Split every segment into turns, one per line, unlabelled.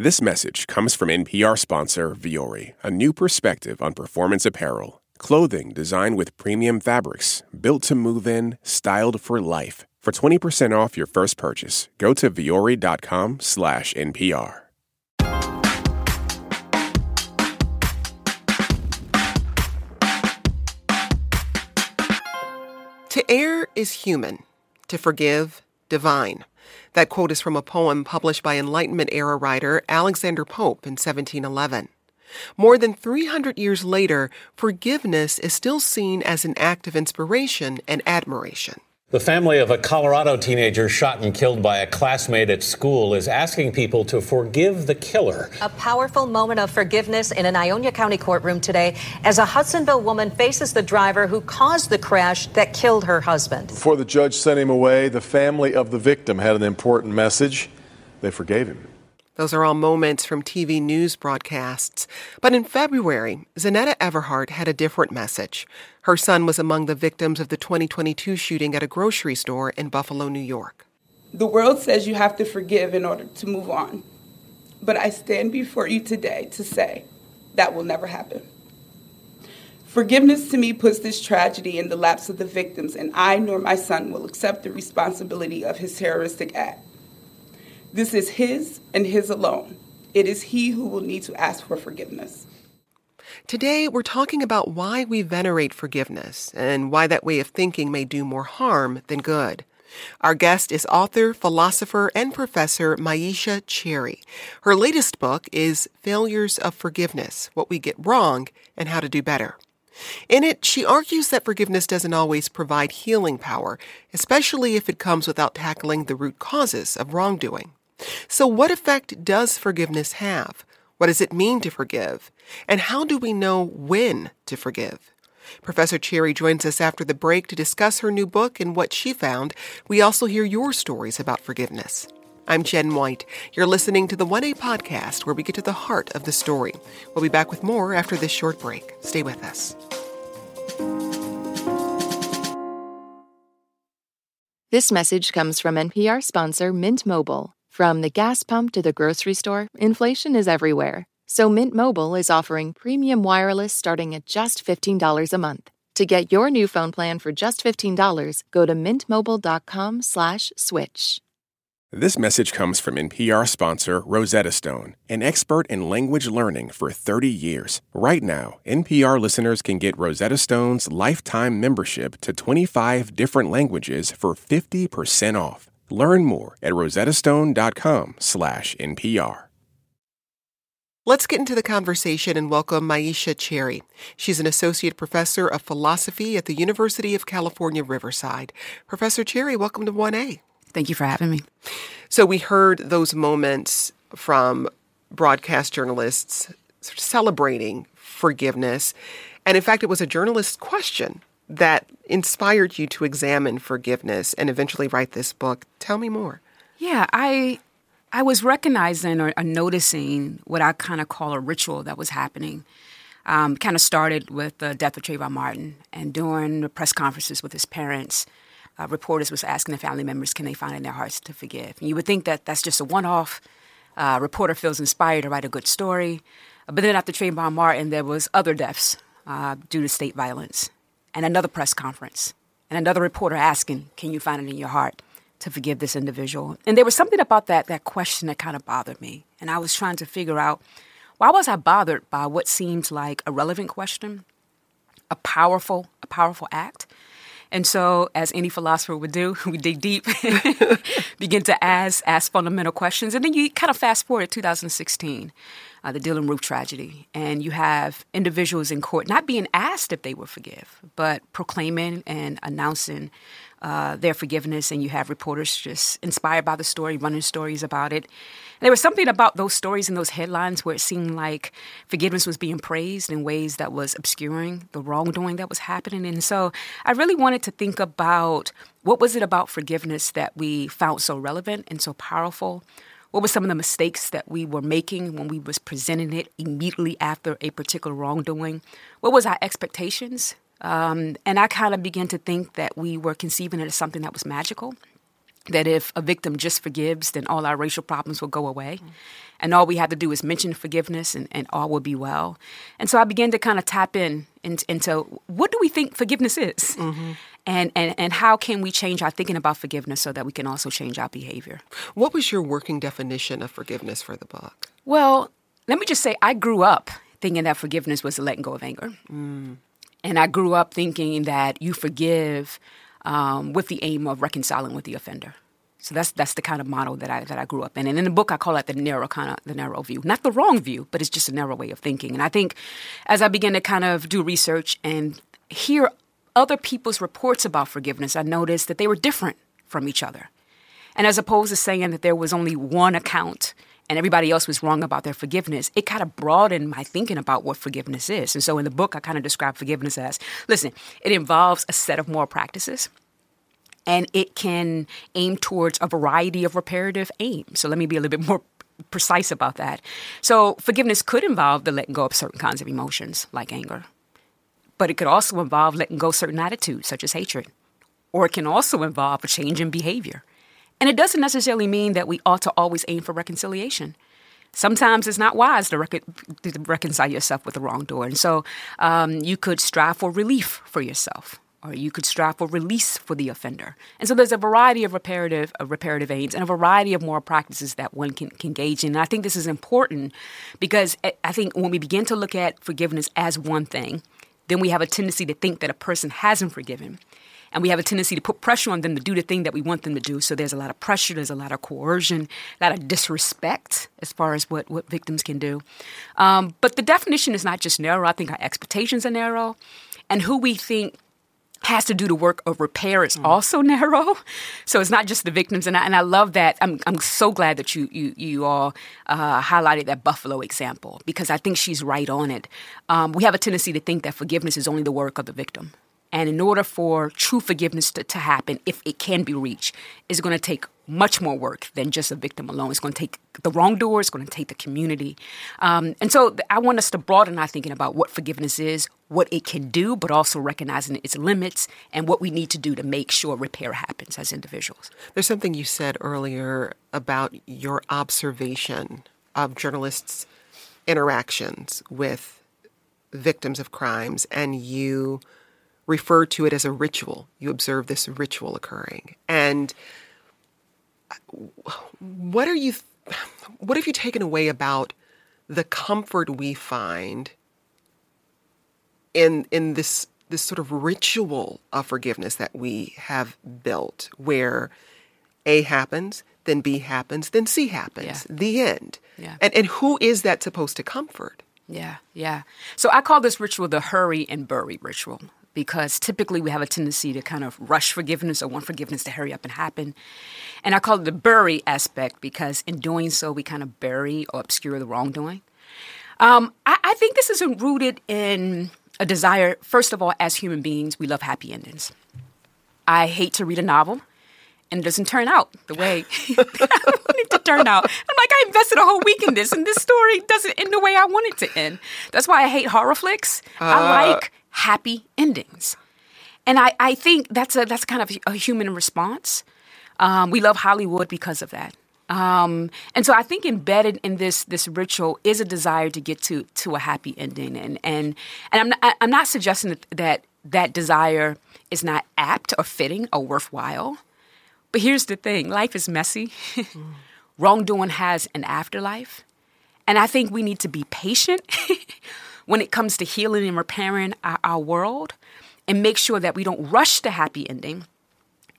This message comes from NPR sponsor Vuori, a new perspective on performance apparel. Clothing designed with premium fabrics, built to move in, styled for life. For 20% off your first purchase, go to vuori.com slash NPR.
To err is human, to forgive, divine. That quote is from a poem published by Enlightenment era writer Alexander Pope in 1711. More than 300 years later, forgiveness is still seen as an act of inspiration and admiration.
The family of a Colorado teenager shot and killed by a classmate at school is asking people to forgive the killer.
A powerful moment of forgiveness in an Ionia County courtroom today as a Hudsonville woman faces the driver who caused the crash that killed her husband.
Before the judge sent him away, the family of the victim had an important message. They forgave him.
Those are all moments from TV news broadcasts. But in February, Zeneta Everhart had a different message. Her son was among the victims of the 2022 shooting at a grocery store in Buffalo, New York.
The world says you have to forgive in order to move on. But I stand before you today to say that will never happen. Forgiveness to me puts this tragedy in the laps of the victims, and I nor my son will accept the responsibility of his terroristic act. This is his and his alone. It is he who will need to ask for forgiveness.
Today, we're talking about why we venerate forgiveness and why that way of thinking may do more harm than good. Our guest is author, philosopher, and professor Myisha Cherry. Her latest book is Failures of Forgiveness What We Get Wrong and How to Do Better. In it, she argues that forgiveness doesn't always provide healing power, especially if it comes without tackling the root causes of wrongdoing. So, what effect does forgiveness have? What does it mean to forgive? And how do we know when to forgive? Professor Cherry joins us after the break to discuss her new book and what she found. We also hear your stories about forgiveness. I'm Jen White. You're listening to the 1A podcast where we get to the heart of the story. We'll be back with more after this short break. Stay with us.
This message comes from NPR sponsor Mint Mobile. From the gas pump to the grocery store, inflation is everywhere. So Mint Mobile is offering premium wireless starting at just $15 a month. To get your new phone plan for just $15, go to mintmobile.com/switch.
This message comes from NPR sponsor Rosetta Stone, an expert in language learning for 30 years. Right now, NPR listeners can get Rosetta Stone's lifetime membership to 25 different languages for 50% off. Learn more at rosettastone.com/npr.
Let's get into the conversation and welcome Myisha Cherry. She's an associate professor of philosophy at the University of California, Riverside. Professor Cherry, welcome to 1A.
Thank you for having me.
So, we heard those moments from broadcast journalists celebrating forgiveness. And in fact, it was a journalist's question that inspired you to examine forgiveness and eventually write this book. Tell me more.
Yeah, I I was recognizing or, noticing what I kind of call a ritual that was happening. Um, kind of started with the death of Trayvon Martin, and during the press conferences with his parents, uh, reporters was asking the family members, can they find in their hearts to forgive? And you would think that that's just a one-off. Uh, reporter feels inspired to write a good story, but then after Trayvon Martin, there was other deaths uh, due to state violence, and another press conference, and another reporter asking, can you find it in your heart to forgive this individual? And there was something about that that question that kind of bothered me, and I was trying to figure out why was I bothered by what seems like a relevant question, a powerful, a powerful act and so, as any philosopher would do, we dig deep, begin to ask ask fundamental questions, and then you kind of fast forward to 2016, uh, the Dylann Roof tragedy, and you have individuals in court not being asked if they will forgive, but proclaiming and announcing uh, their forgiveness, and you have reporters just inspired by the story, running stories about it. And there was something about those stories and those headlines where it seemed like forgiveness was being praised in ways that was obscuring the wrongdoing that was happening. And so I really wanted to think about what was it about forgiveness that we found so relevant and so powerful what were some of the mistakes that we were making when we was presenting it immediately after a particular wrongdoing what was our expectations um, and I kind of began to think that we were conceiving it as something that was magical. that if a victim just forgives, then all our racial problems will go away. Mm-hmm. And all we have to do is mention forgiveness and, and all will be well. And so I began to kind of tap in, in into what do we think forgiveness is? Mm-hmm. And, and, and how can we change our thinking about forgiveness so that we can also change our behavior?
What was your working definition of forgiveness for the book?
Well, let me just say, I grew up thinking that forgiveness was letting go of anger. Mm. And I grew up thinking that you forgive um, with the aim of reconciling with the offender. So that's that's the kind of model that I that I grew up in. And in the book, I call it the narrow kind of the narrow view, not the wrong view, but it's just a narrow way of thinking. And I think as I began to kind of do research and hear other people's reports about forgiveness, I noticed that they were different from each other. And as opposed to saying that there was only one account and everybody else was wrong about their forgiveness, it kind of broadened my thinking about what forgiveness is. And so in the book, I kind of describe forgiveness as listen, it involves a set of moral practices and it can aim towards a variety of reparative aims. So let me be a little bit more precise about that. So forgiveness could involve the letting go of certain kinds of emotions, like anger, but it could also involve letting go certain attitudes, such as hatred, or it can also involve a change in behavior. And it doesn't necessarily mean that we ought to always aim for reconciliation. Sometimes it's not wise to, to reconcile yourself with the wrongdoer. And so um, you could strive for relief for yourself or you could strive for release for the offender. And so there's a variety of reparative, of reparative aims and a variety of moral practices that one can, can engage in. And I think this is important because I think when we begin to look at forgiveness as one thing, then we have a tendency to think that a person hasn't forgiven. And we have a tendency to put pressure on them to do the thing that we want them to do. So there's a lot of pressure, there's a lot of coercion, a lot of disrespect as far as what, what victims can do. Um, but the definition is not just narrow. I think our expectations are narrow. And who we think has to do the work of repair is mm. also narrow. So it's not just the victims. And I, and I love that. I'm, I'm so glad that you, you, you all uh, highlighted that Buffalo example because I think she's right on it. Um, we have a tendency to think that forgiveness is only the work of the victim. And in order for true forgiveness to, to happen, if it can be reached, it's going to take much more work than just a victim alone. It's going to take the wrongdoer, it's going to take the community. Um, and so I want us to broaden our thinking about what forgiveness is, what it can do, but also recognizing its limits and what we need to do to make sure repair happens as individuals.
There's something you said earlier about your observation of journalists' interactions with victims of crimes, and you refer to it as a ritual. You observe this ritual occurring. And uh, what are you what have you taken away about the comfort we find in in this this sort of ritual of forgiveness that we have built where A happens, then B happens, then C happens. Yeah. The end. Yeah. And and who is that supposed to comfort?
Yeah, yeah. So I call this ritual the hurry and bury ritual because typically we have a tendency to kind of rush forgiveness or want forgiveness to hurry up and happen. And I call it the bury aspect because in doing so, we kind of bury or obscure the wrongdoing. Um, I, I think this is rooted in a desire, first of all, as human beings, we love happy endings. I hate to read a novel and it doesn't turn out the way I want it to turn out. I'm like, I invested a whole week in this, and this story doesn't end the way I want it to end. That's why I hate horror flicks. Uh, I like happy endings. And I, I think that's a that's kind of a human response. Um, we love Hollywood because of that. Um, and so I think embedded in this this ritual is a desire to get to to a happy ending. And and and I'm not, I'm not suggesting that, that that desire is not apt or fitting or worthwhile. But here's the thing: life is messy. mm. Wrongdoing has an afterlife, and I think we need to be patient when it comes to healing and repairing our, our world and make sure that we don't rush the happy ending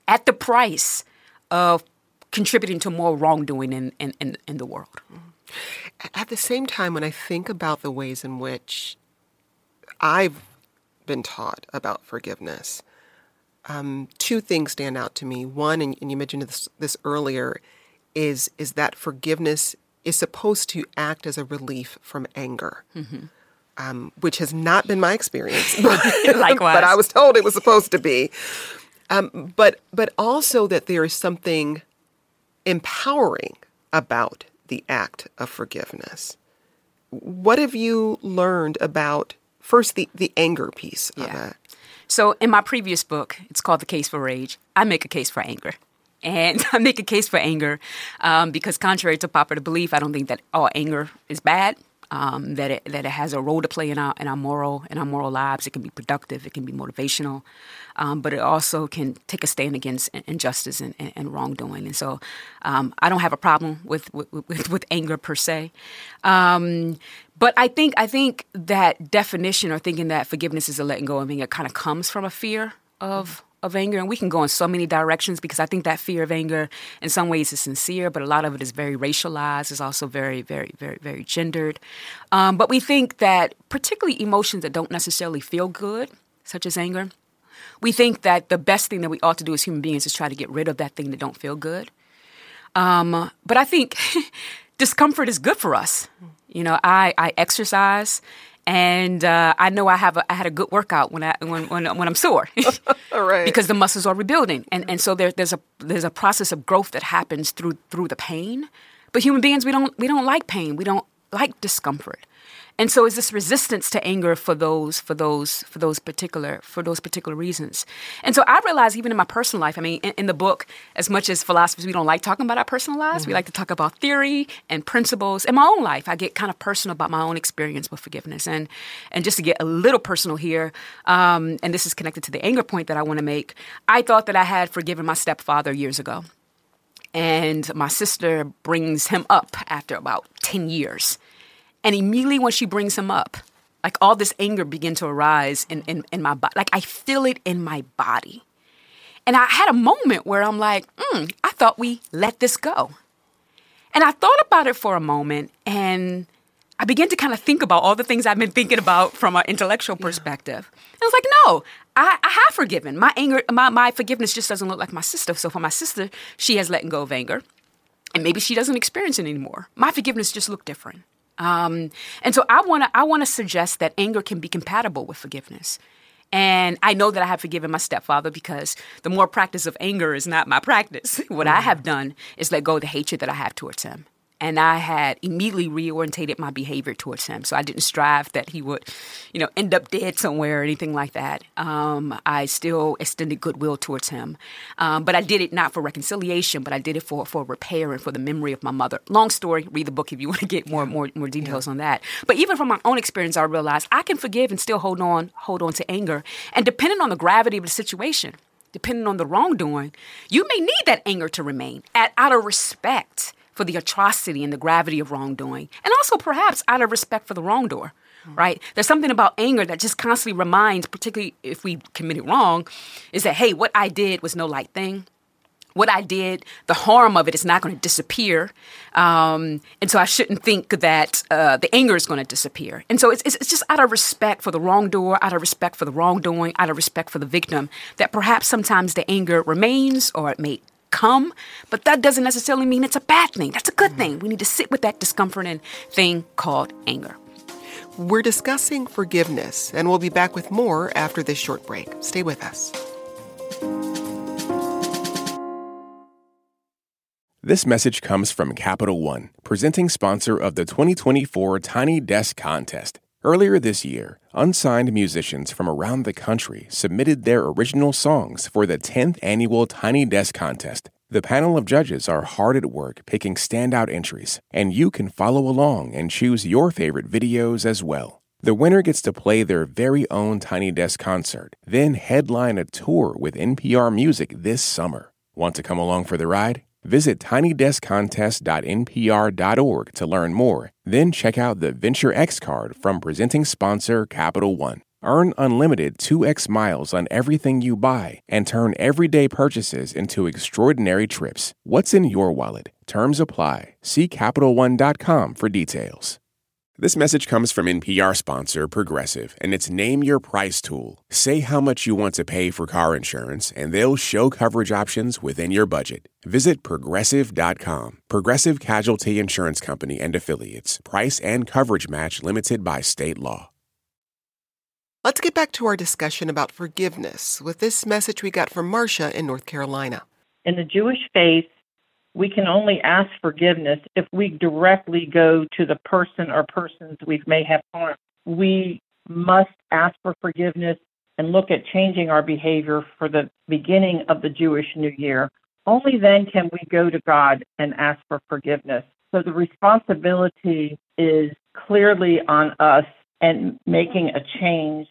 at the price of contributing to more wrongdoing in, in, in, in the world.
At the same time, when I think about the ways in which I've been taught about forgiveness, um, two things stand out to me. One, and, and you mentioned this, this, earlier, is is that forgiveness is supposed to act as a relief from anger. Mm-hmm um, which has not been my experience.
Likewise.
but I was told it was supposed to be. Um, but but also that there is something empowering about the act of forgiveness. What have you learned about first the, the anger piece yeah. of it?
So in my previous book, it's called The Case for Rage. I make a case for anger. And I make a case for anger um, because, contrary to popular belief, I don't think that all anger is bad. Um, that it that it has a role to play in our in our moral in our moral lives. It can be productive. It can be motivational, um, but it also can take a stand against injustice and, and, and wrongdoing. And so, um, I don't have a problem with with, with, with anger per se. Um, but I think I think that definition or thinking that forgiveness is a letting go of anger kind of comes from a fear of of anger and we can go in so many directions because i think that fear of anger in some ways is sincere but a lot of it is very racialized. It's also very very very very gendered. Um, but we think that particularly emotions that don't necessarily feel good such as anger we think that the best thing that we ought to do as human beings is try to get rid of that thing that don't feel good. Um, but i think discomfort is good for us. You know i, I exercise and uh, I know I have a, I had a good workout when I when when, when I'm sore,
right.
because the muscles are rebuilding, and and so there, there's a there's a process of growth that happens through through the pain. But human beings, we don't we don't like pain, we don't like discomfort, and so is this resistance to anger for those for those for those particular for those particular reasons. And so I realize even in my personal life, I mean, in, in the book, as much as philosophers we don't like talking about our personal lives, mm-hmm. we like to talk about theory and principles. In my own life, I get kind of personal about my own experience with forgiveness. And and just to get a little personal here, um, and this is connected to the anger point that I want to make. I thought that I had forgiven my stepfather years ago. And my sister brings him up after about 10 years. And immediately when she brings him up, like all this anger began to arise in, in, in my body. Like I feel it in my body. And I had a moment where I'm like, mm, I thought we let this go. And I thought about it for a moment and I began to kind of think about all the things I've been thinking about from an intellectual perspective. Yeah. And I was like, no, I, I, have forgiven. My anger, my, my forgiveness just doesn't look like my sister. So for my sister, she has let go of anger. And maybe she doesn't experience it anymore. My forgiveness just looked different. Um, and so I want to I want to suggest that anger can be compatible with forgiveness. And I know that I have forgiven my stepfather because the more practice of anger is not my practice. what mm-hmm. I have done is let go of the hatred that I have towards him and I had immediately reorientated my behavior towards him. So I didn't strive that he would, you know, end up dead somewhere or anything like that. Um, I still extended goodwill towards him, um, but I did it not for reconciliation, but I did it for for repair and for the memory of my mother. Long story. Read the book if you want to get more more more details yeah. on that. But even from my own experience, I realized I can forgive and still hold on hold on to anger, and depending on the gravity of the situation depending on the wrongdoing, you may need that anger to remain at, out of respect for the atrocity and the gravity of wrongdoing, and also perhaps out of respect for the wrongdoer. Right? There's something about anger that just constantly reminds, particularly if we committed wrong, is that, hey, what I did was no light thing what I did, the harm of it is not going to disappear. Um, and so I shouldn't think that uh, the anger is going to disappear. And so it's, it's, it's, just out of respect for the wrongdoer, out of respect for the wrongdoing, out of respect for the victim, that perhaps sometimes the anger remains or it may come, but that doesn't necessarily mean it's a bad thing. That's a good thing. We need to sit with that discomforting thing called anger.
We're discussing forgiveness, and we'll be back with more after this short break. Stay with us.
This message comes from Capital One, presenting sponsor of the 2024 Tiny Desk Contest. Earlier this year, unsigned musicians from around the country submitted their original songs for the 10th annual Tiny Desk Contest. The panel of judges are hard at work picking standout entries, and you can follow along and choose your favorite videos as well. The winner gets to play their very own Tiny Desk concert, then headline a tour with NPR Music this summer. Want to come along for the ride? Visit tinydeskcontest.npr.org to learn more. Then check out the Venture X card from presenting sponsor Capital One. Earn unlimited 2x miles on everything you buy and turn everyday purchases into extraordinary trips. What's in your wallet? Terms apply. See CapitalOne.com for details. This message comes from NPR sponsor Progressive and its Name Your Price tool. Say how much you want to pay for car insurance, and they'll show coverage options within your budget. Visit progressive.com. Progressive Casualty Insurance Company and Affiliates. Price and coverage match limited by state law.
Let's get back to our discussion about forgiveness with this message we got from Marcia in North Carolina.
In the Jewish faith, we can only ask forgiveness if we directly go to the person or persons we may have harmed. We must ask for forgiveness and look at changing our behavior for the beginning of the Jewish New Year. only then can we go to God and ask for forgiveness. So the responsibility is clearly on us and making a change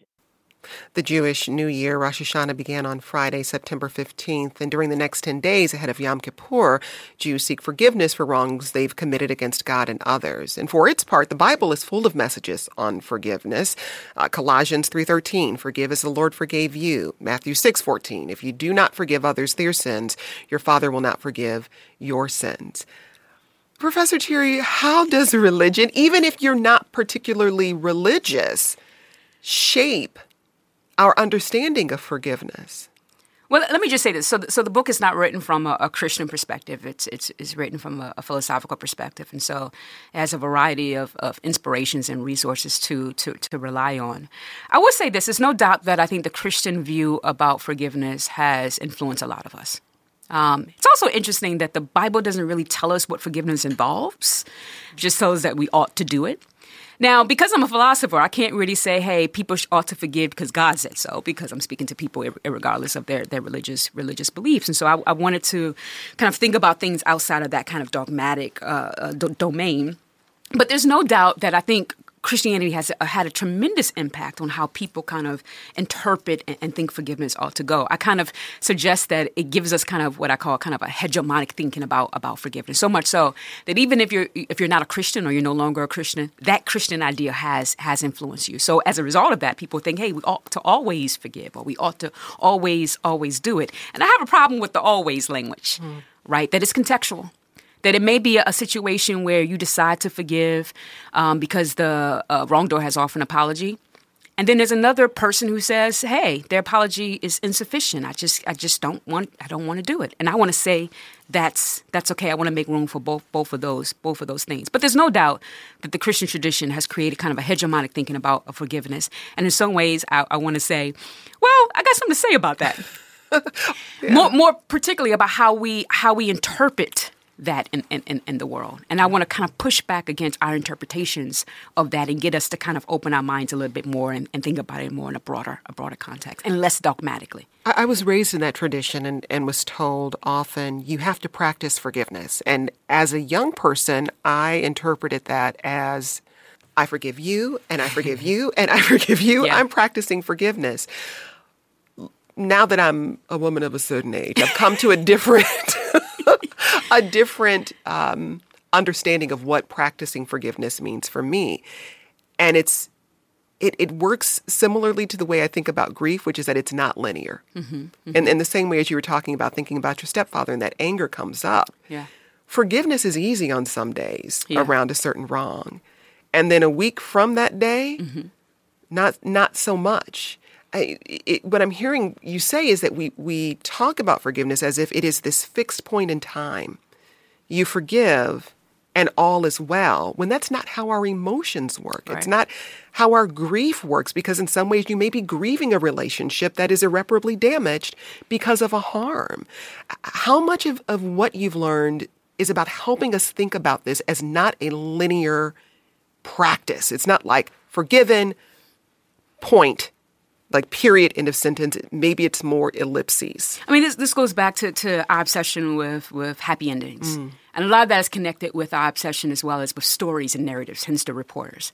the Jewish New Year, Rosh Hashanah, began on Friday, September 15th, and during the next 10 days ahead of Yom Kippur, Jews seek forgiveness for wrongs they've committed against God and others. And for its part, the Bible is full of messages on forgiveness. Uh, Colossians 3.13, forgive as the Lord forgave you. Matthew 6.14, if you do not forgive others their sins, your Father will not forgive your sins. Professor Cherry, how does religion, even if you're not particularly religious, shape our understanding of forgiveness.
Well, let me just say this. So, so the book is not written from a, a Christian perspective. It's, it's, it's written from a, a, philosophical perspective. And so it has a variety of, of inspirations and resources to, to, to rely on. I will say this. There's no doubt that I think the Christian view about forgiveness has influenced a lot of us. Um, it's also interesting that the Bible doesn't really tell us what forgiveness involves, it just tells us that we ought to do it. Now, because I'm a philosopher, I can't really say, hey, people ought to forgive because God said so, because I'm speaking to people regardless of their, their religious religious beliefs. And so I, I wanted to kind of think about things outside of that kind of dogmatic uh, uh domain. But there's no doubt that I think Christianity has had a tremendous impact on how people kind of interpret and, and, think forgiveness ought to go. I kind of suggest that it gives us kind of what I call kind of a hegemonic thinking about about forgiveness. So much so that even if you're if you're not a Christian or you're no longer a Christian, that Christian idea has has influenced you. So as a result of that, people think, hey, we ought to always forgive or we ought to always always do it. And I have a problem with the always language, mm. right? That is contextual that it may be a, situation where you decide to forgive um, because the uh, wrongdoer has offered an apology. And then there's another person who says, "Hey, their apology is insufficient. I just, I just don't want, I don't want to do it." And I want to say that's that's okay. I want to make room for both, both of those, both of those things. But there's no doubt that the Christian tradition has created kind of a hegemonic thinking about forgiveness. And in some ways, I, I want to say, well, I got something to say about that. yeah. More, more particularly about how we how we interpret that in, in, in the world. And I want to kind of push back against our interpretations of that and get us to kind of open our minds a little bit more and, and think about it more in a broader a broader context and less dogmatically.
I, I was raised in that tradition and, and was told often you have to practice forgiveness. And as a young person, I interpreted that as I forgive you and I forgive you and I forgive you. Yeah. I'm practicing forgiveness now that I'm a woman of a certain age, I've come to a different a different um, understanding of what practicing forgiveness means for me. And it's it, it works similarly to the way I think about grief, which is that it's not linear. Mm-hmm, mm-hmm. And in the same way as you were talking about thinking about your stepfather and that anger comes up.
Yeah.
Forgiveness is easy on some days yeah. around a certain wrong. And then a week from that day, mm-hmm. not not so much. I, it, what I'm hearing you say is that we, we talk about forgiveness as if it is this fixed point in time. You forgive and all is well, when that's not how our emotions work. Right. It's not how our grief works, because in some ways you may be grieving a relationship that is irreparably damaged because of a harm. How much of, of what you've learned is about helping us think about this as not a linear practice? It's not like forgiven, point, like period end of sentence maybe it's more ellipses.
I mean this, this goes back to, to our obsession with, with happy endings. Mm. and a lot of that is connected with our obsession as well as with stories and narratives hence the reporters.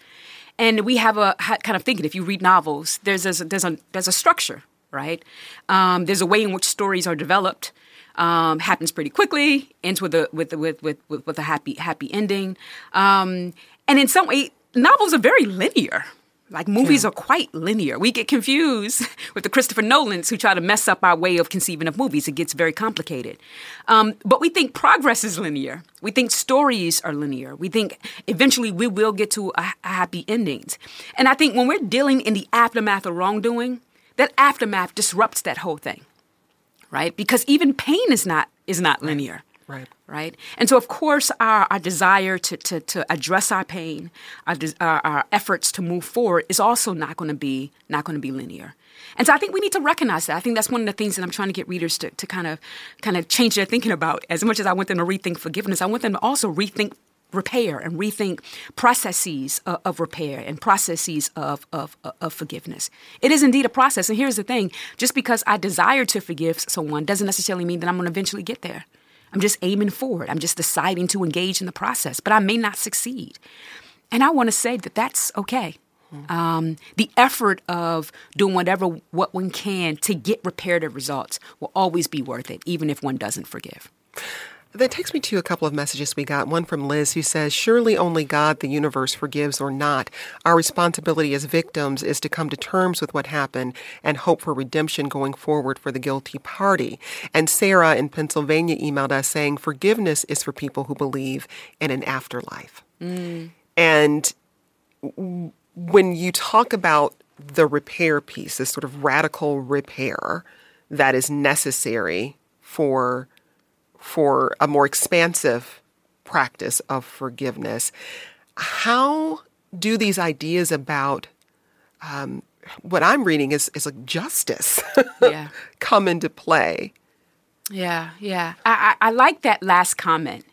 And we have a kind of thinking if you read novels there's a, there's a, there's a structure right? Um, there's a way in which stories are developed um, happens pretty quickly ends with a with with with with, with a happy happy ending. Um, and in some way novels are very linear like movies yeah. are quite linear. We get confused with the Christopher Nolans who try to mess up our way of conceiving of movies. It gets very complicated. Um, but we think progress is linear. We think stories are linear. We think eventually we will get to a, a happy endings. And I think when we're dealing in the aftermath of wrongdoing, that aftermath disrupts that whole thing, right? Because even pain is not is not linear.
Right.
Right. And so, of course, our, our desire to, to, to address our pain, our, our, our efforts to move forward is also not going to be not going to be linear. And so I think we need to recognize that. I think that's one of the things that I'm trying to get readers to, to kind of kind of change their thinking about. As much as I want them to rethink forgiveness, I want them to also rethink repair and rethink processes of, of repair and processes of, of, of forgiveness. It is indeed a process. And here's the thing just because I desire to forgive someone doesn't necessarily mean that I'm going to eventually get there. I'm just aiming forward. I'm just deciding to engage in the process, but I may not succeed. And I want to say that that's okay. Um, the effort of doing whatever what one can to get reparative results will always be worth it, even if one doesn't forgive.
That takes me to a couple of messages we got. One from Liz who says, Surely only God, the universe, forgives or not. Our responsibility as victims is to come to terms with what happened and hope for redemption going forward for the guilty party. And Sarah in Pennsylvania emailed us saying, Forgiveness is for people who believe in an afterlife. Mm. And when you talk about the repair piece, this sort of radical repair that is necessary for for a more expansive practice of forgiveness. How do these ideas about um, what I'm reading is, is like justice yeah. come into play?
Yeah, yeah. I, I, I like that last comment.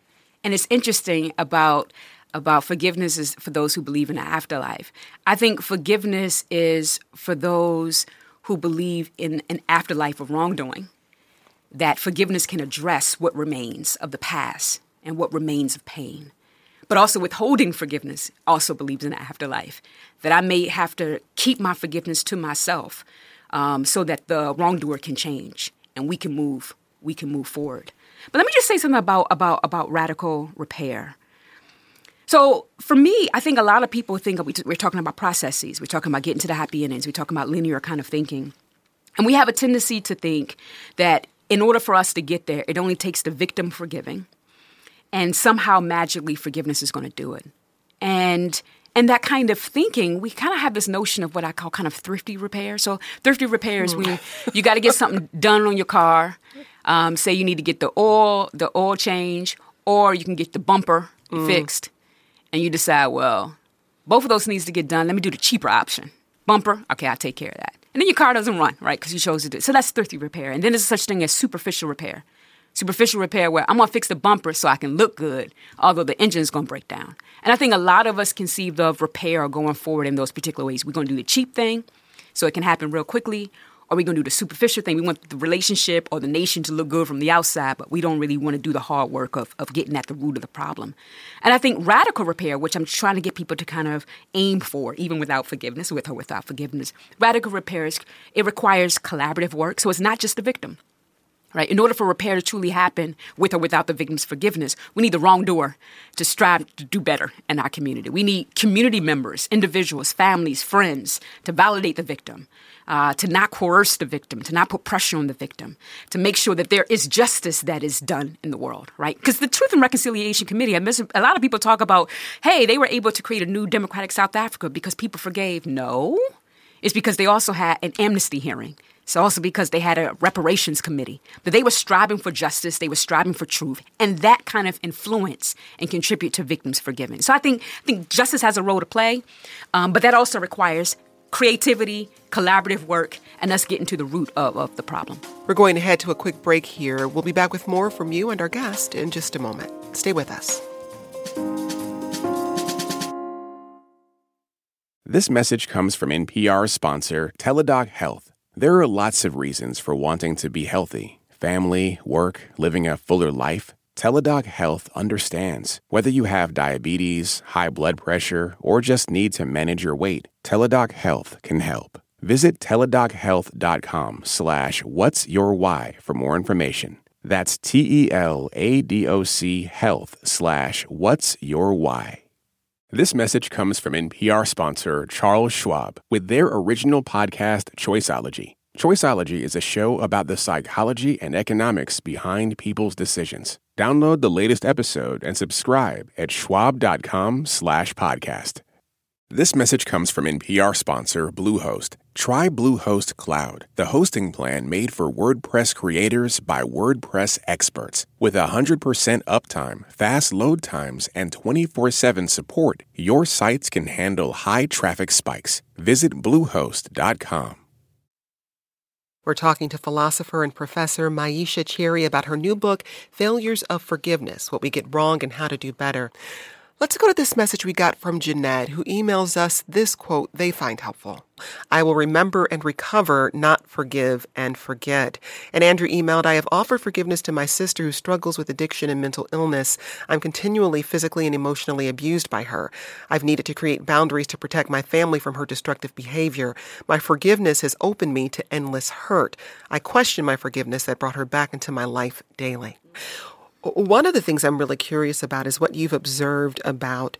And it's interesting about about forgiveness is for those who believe in the afterlife. I think forgiveness is for those who believe in an afterlife of wrongdoing that forgiveness can address what remains of the past and what remains of pain. But also withholding forgiveness also believes in the afterlife, that I may have to keep my forgiveness to myself um, so that the wrongdoer can change and we can move, we can move forward. But let me just say something about, about, about radical repair. So for me, I think a lot of people think we're talking about processes. We're talking about getting to the happy endings. We're talking about linear kind of thinking. And we have a tendency to think that in order for us to get there, it only takes the victim forgiving, and somehow magically forgiveness is going to do it. And and that kind of thinking, we kind of have this notion of what I call kind of thrifty repair. So thrifty repair is when you, you got to get something done on your car. Um, say you need to get the oil, the oil change, or you can get the bumper mm. fixed, and you decide, well, both of those needs to get done. Let me do the cheaper option. Bumper, okay, I'll take care of that. And then your car doesn't run, right? Because you chose to do it. So that's thrifty repair. And then there's such thing as superficial repair. Superficial repair where I'm gonna fix the bumper so I can look good, although the engine's gonna break down. And I think a lot of us conceived of repair going forward in those particular ways. We're gonna do the cheap thing so it can happen real quickly, are we going to do the superficial thing? We want the relationship or the nation to look good from the outside, but we don't really want to do the hard work of, of getting at the root of the problem. And I think radical repair, which I'm trying to get people to kind of aim for, even without forgiveness, with or without forgiveness, radical repair is, it requires collaborative work. So it's not just the victim right? In order for repair to truly happen with or without the victim's forgiveness, we need the wrongdoer to strive to do better in our community. We need community members, individuals, families, friends to validate the victim, uh, to not coerce the victim, to not put pressure on the victim, to make sure that there is justice that is done in the world, right? Because the Truth and Reconciliation Committee, I miss, a lot of people talk about, hey, they were able to create a new democratic South Africa because people forgave. No, it's because they also had an amnesty hearing it's also because they had a reparations committee, that they were striving for justice, they were striving for truth, and that kind of influence and contribute to victims' forgiving. So I think I think justice has a role to play, um, but that also requires creativity, collaborative work, and us getting to the root of, of the problem.
We're going to head to a quick break here. We'll be back with more from you and our guest in just a moment. Stay with us.
This message comes from NPR sponsor Teladoc Health. There are lots of reasons for wanting to be healthy family, work, living a fuller life. Teladoc Health understands. Whether you have diabetes, high blood pressure, or just need to manage your weight, Teladoc Health can help. Visit teladochealth.com slash what's your why for more information. That's T-E-L-A-D-O-C health slash what's your why. This message comes from NPR sponsor Charles Schwab with their original podcast, Choiceology. Choiceology is a show about the psychology and economics behind people's decisions. Download the latest episode and subscribe at schwab.com slash podcast. This message comes from NPR sponsor Bluehost. Try Bluehost Cloud, the hosting plan made for WordPress creators by WordPress experts. With 100% uptime, fast load times, and 24 7 support, your sites can handle high traffic spikes. Visit Bluehost.com.
We're talking to philosopher and professor Myisha Cherry about her new book, Failures of Forgiveness What We Get Wrong and How to Do Better. Let's go to this message we got from Jeanette, who emails us this quote they find helpful. I will remember and recover, not forgive and forget. And Andrew emailed, I have offered forgiveness to my sister who struggles with addiction and mental illness. I'm continually physically and emotionally abused by her. I've needed to create boundaries to protect my family from her destructive behavior. My forgiveness has opened me to endless hurt. I question my forgiveness that brought her back into my life daily. One of the things I'm really curious about is what you've observed about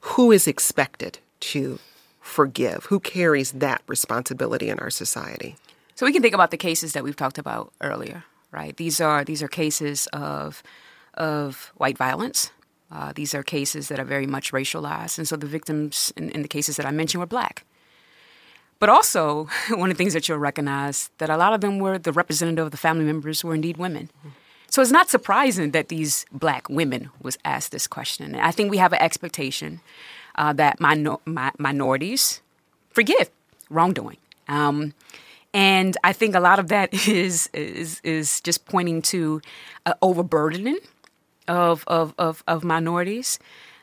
who is expected to forgive, who carries that responsibility in our society.
So we can think about the cases that we've talked about earlier, right? These are these are cases of of white violence. Uh, these are cases that are very much racialized, and so the victims in, in the cases that I mentioned were black. But also, one of the things that you'll recognize that a lot of them were the representative of the family members were indeed women. Mm-hmm. So it's not surprising that these black women was asked this question. I think we have an expectation uh, that minor- mi- minorities forgive wrongdoing. Um, and I think a lot of that is is, is just pointing to uh, overburdening of, of, of, of minorities,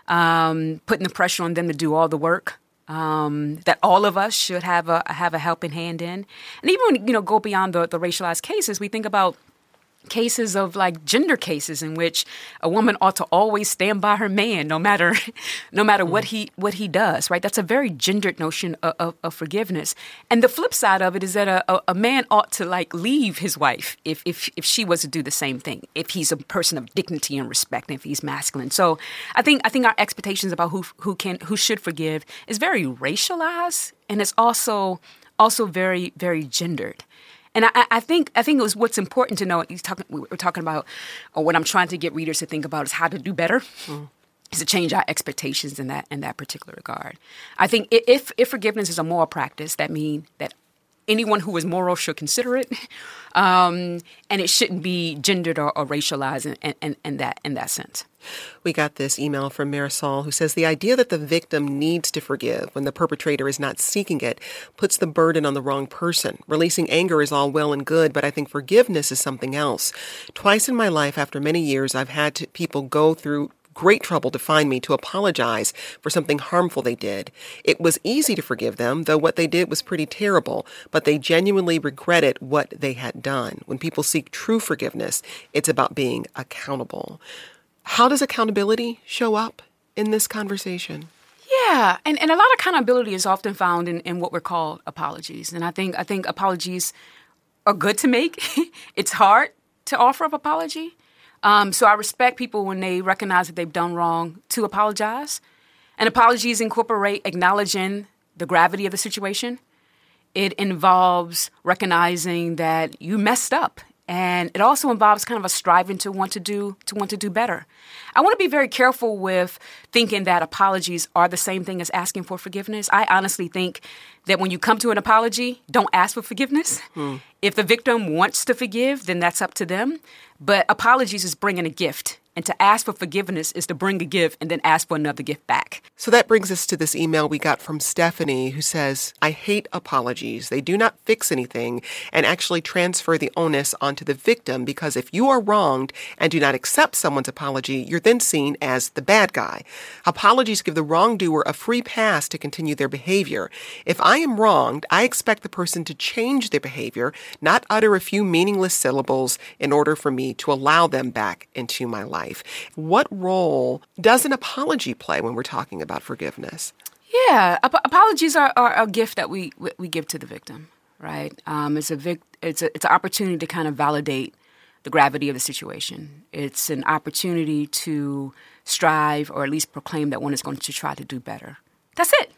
um, putting the pressure on them to do all the work. Um, that all of us should have a have a helping hand in, and even when you know go beyond the, the racialized cases, we think about cases of like gender cases in which a woman ought to always stand by her man no matter no matter what he what he does right? That's a very gendered notion of, of, of forgiveness. And the flip side of it is that a, a, man ought to like leave his wife if, if if she was to do the same thing if he's a person of dignity and respect and if he's masculine. So i think i think our expectations about who who can who should forgive is very racialized and it's also also very very gendered and I, I, think I think it was what's important to know. He's talking. We are talking about, or what I'm trying to get readers to think about is how to do better. Mm. Is to change our expectations in that in that particular regard. I think if if forgiveness is a moral practice, that means that anyone who is moral should consider it, um, and it shouldn't be gendered or, or racialized in, in, in, that in that sense.
We got this email from Marisol who says the idea that the victim needs to forgive when the perpetrator is not seeking it puts the burden on the wrong person. Releasing anger is all well and good, but I think forgiveness is something else. Twice in my life, after many years, I've had to, people go through great trouble to find me to apologize for something harmful they did. It was easy to forgive them, though what they did was pretty terrible, but they genuinely regretted what they had done. When people seek true forgiveness, it's about being accountable. How does accountability show up in this conversation?
Yeah, and, and a lot of accountability is often found in, in what we're called apologies. And I think I think apologies are good to make. it's hard to offer up apology. Um, so I respect people when they recognize that they've done wrong to apologize. And apologies incorporate acknowledging the gravity of the situation. It involves recognizing that you messed up and it also involves kind of a striving to want to do to want to do better. I want to be very careful with thinking that apologies are the same thing as asking for forgiveness. I honestly think that when you come to an apology, don't ask for forgiveness. Hmm. If the victim wants to forgive, then that's up to them. But apologies is bringing a gift. And to ask for forgiveness is to bring a gift and then ask for another gift back.
So that brings us to this email we got from Stephanie who says, I hate apologies. They do not fix anything and actually transfer the onus onto the victim because if you are wronged and do not accept someone's apology, you're then seen as the bad guy. Apologies give the wrongdoer a free pass to continue their behavior. If I am wronged, I expect the person to change their behavior, not utter a few meaningless syllables in order for me to allow them back into my life life. What role does an apology play when we're talking about forgiveness?
Yeah, ap- apologies are, are, a gift that we we give to the victim, right? Um, it's a vic- it's a, it's an opportunity to kind of validate the gravity of the situation. It's an opportunity to strive or at least proclaim that one is going to try to do better. That's it.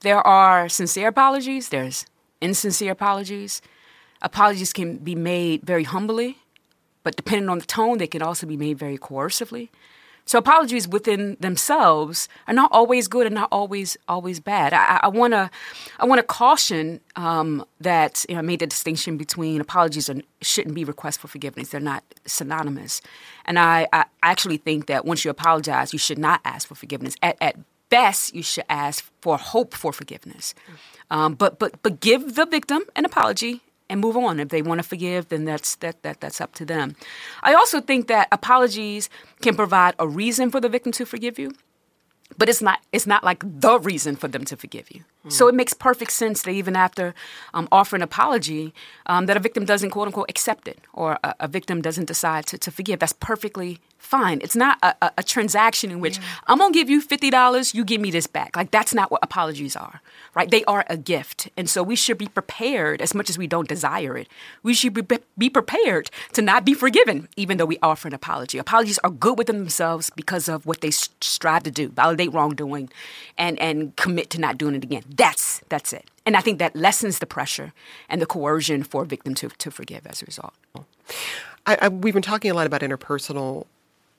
There are sincere apologies. There's insincere apologies. Apologies can be made very humbly but depending on the tone, they can also be made very coercively. So apologies within themselves are not always good and not always always bad. I want to I want to caution um, that you know I made the distinction between apologies and shouldn't be requests for forgiveness. They're not synonymous, and I, I actually think that once you apologize, you should not ask for forgiveness. At, at best, you should ask for hope for forgiveness. Um, but but but give the victim an apology and move on. If they want to forgive, then that's that, that that's up to them. I also think that apologies can provide a reason for the victim to forgive you. but it's not it's not like the reason for them to forgive you. So it makes perfect sense that even after um, offering an apology, um, that a victim doesn't quote unquote accept it or a, a victim doesn't decide to, to forgive. That's perfectly fine. It's not a, a, a transaction in which yeah. I'm gonna give you fifty dollars, you give me this back. Like that's not what apologies are, right? They are a gift, and so we should be prepared as much as we don't desire it. We should be, be prepared to not be forgiven, even though we offer an apology. Apologies are good within themselves because of what they strive to do, validate wrongdoing, and and commit to not doing it again. That's that's it. And I think that lessens the pressure and the coercion for a victim to, to forgive as a result.
I, I, we've been talking a lot about interpersonal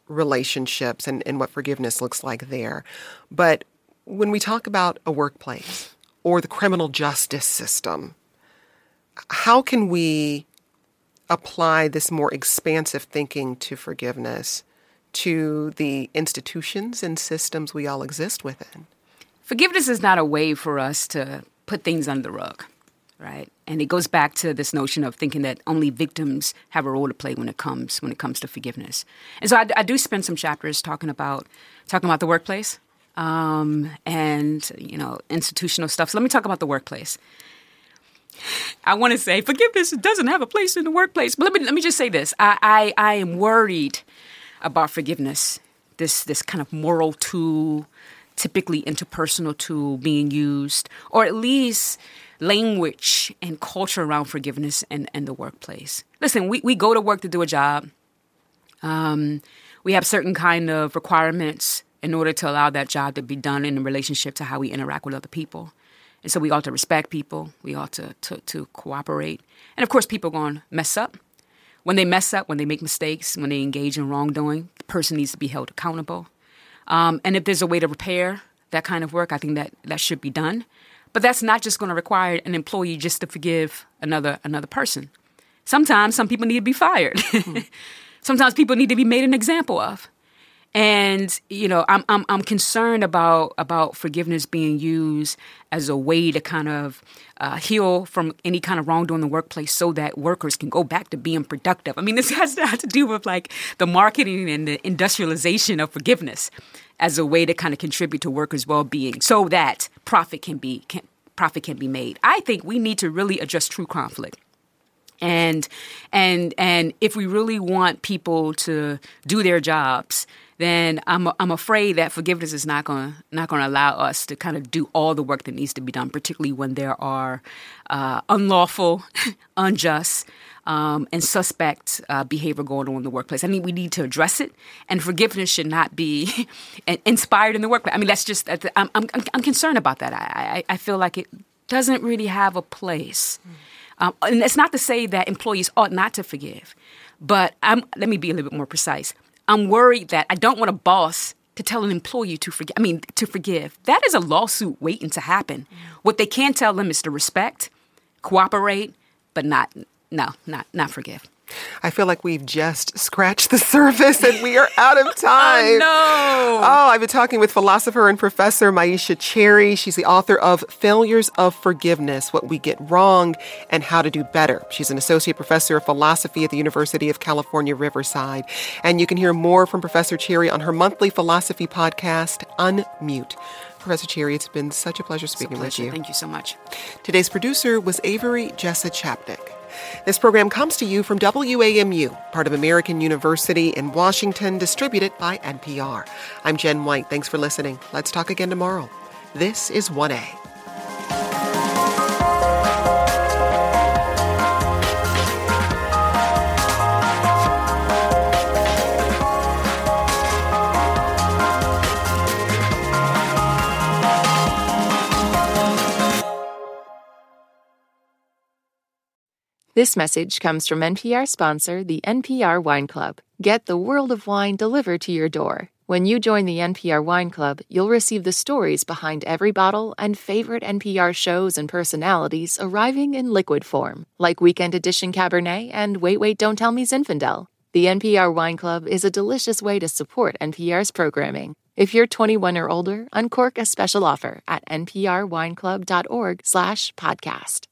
relationships and, and what forgiveness looks like there. But when we talk about a workplace or the criminal justice system, how can we apply this more expansive thinking to forgiveness to the institutions and systems we all exist within?
Forgiveness is not a way for us to put things under the rug right? And it goes back to this notion of thinking that only victims have a role to play when it comes when it comes to forgiveness. And so I, I do spend some chapters talking about talking about the workplace um, and you know institutional stuff. So let me talk about the workplace. I want to say forgiveness doesn't have a place in the workplace, but let me let me just say this: I I, I am worried about forgiveness. This this kind of moral tool, typically interpersonal tool being used, or at least language and culture around forgiveness and, and the workplace. Listen, we, we go to work to do a job. Um, we have certain kind of requirements in order to allow that job to be done in relationship to how we interact with other people. And so we ought to respect people. We ought to, to, to cooperate. And of course, people are going to mess up. When they mess up, when they make mistakes, when they engage in wrongdoing, the person needs to be held accountable. Um, and if there's a way to repair that kind of work, I think that that should be done. But that's not just going to require an employee just to forgive another another person. Sometimes some people need to be fired. Sometimes people need to be made an example of. And you know, I'm I'm I'm concerned about about forgiveness being used as a way to kind of uh, heal from any kind of wrongdoing in the workplace, so that workers can go back to being productive. I mean, this has to, have to do with like the marketing and the industrialization of forgiveness as a way to kind of contribute to workers' well-being, so that profit can be can, profit can be made. I think we need to really address true conflict and and and if we really want people to do their jobs then I'm I'm afraid that forgiveness is not going not going to allow us to kind of do all the work that needs to be done, particularly when there are uh, unlawful, unjust, um, and suspect uh, behavior going on in the workplace. I mean, we need to address it, and forgiveness should not be inspired in the workplace. I mean, that's just I'm I'm, I'm concerned about that. I, I, I feel like it doesn't really have a place. Um, and it's not to say that employees ought not to forgive, but I'm, let me be a little bit more precise. I'm worried that I don't want a boss to tell an employee to forgive. I mean, to forgive. That is a lawsuit waiting to happen. What they can tell them is to respect, cooperate, but not no, not not forgive.
I feel like we've just scratched the surface and we are out of time.
no.
Oh, I've been talking with philosopher and professor Myisha Cherry. She's the author of Failures of Forgiveness What We Get Wrong and How to Do Better. She's an associate professor of philosophy at the University of California, Riverside. And you can hear more from Professor Cherry on her monthly philosophy podcast, Unmute. Professor Cherry, it's been such a pleasure speaking
a
pleasure. with you.
Thank you so much.
Today's producer was Avery Jessa Chapnick. This program comes to you from WAMU, part of American University in Washington, distributed by NPR. I'm Jen White. Thanks for listening. Let's talk again tomorrow. This is 1A.
This message comes from NPR sponsor, the NPR Wine Club. Get the world of wine delivered to your door. When you join the NPR Wine Club, you'll receive the stories behind every bottle and favorite NPR shows and personalities arriving in liquid form, like Weekend Edition Cabernet and Wait Wait Don't Tell Me Zinfandel. The NPR Wine Club is a delicious way to support NPR's programming. If you're 21 or older, uncork a special offer at nprwineclub.org/podcast.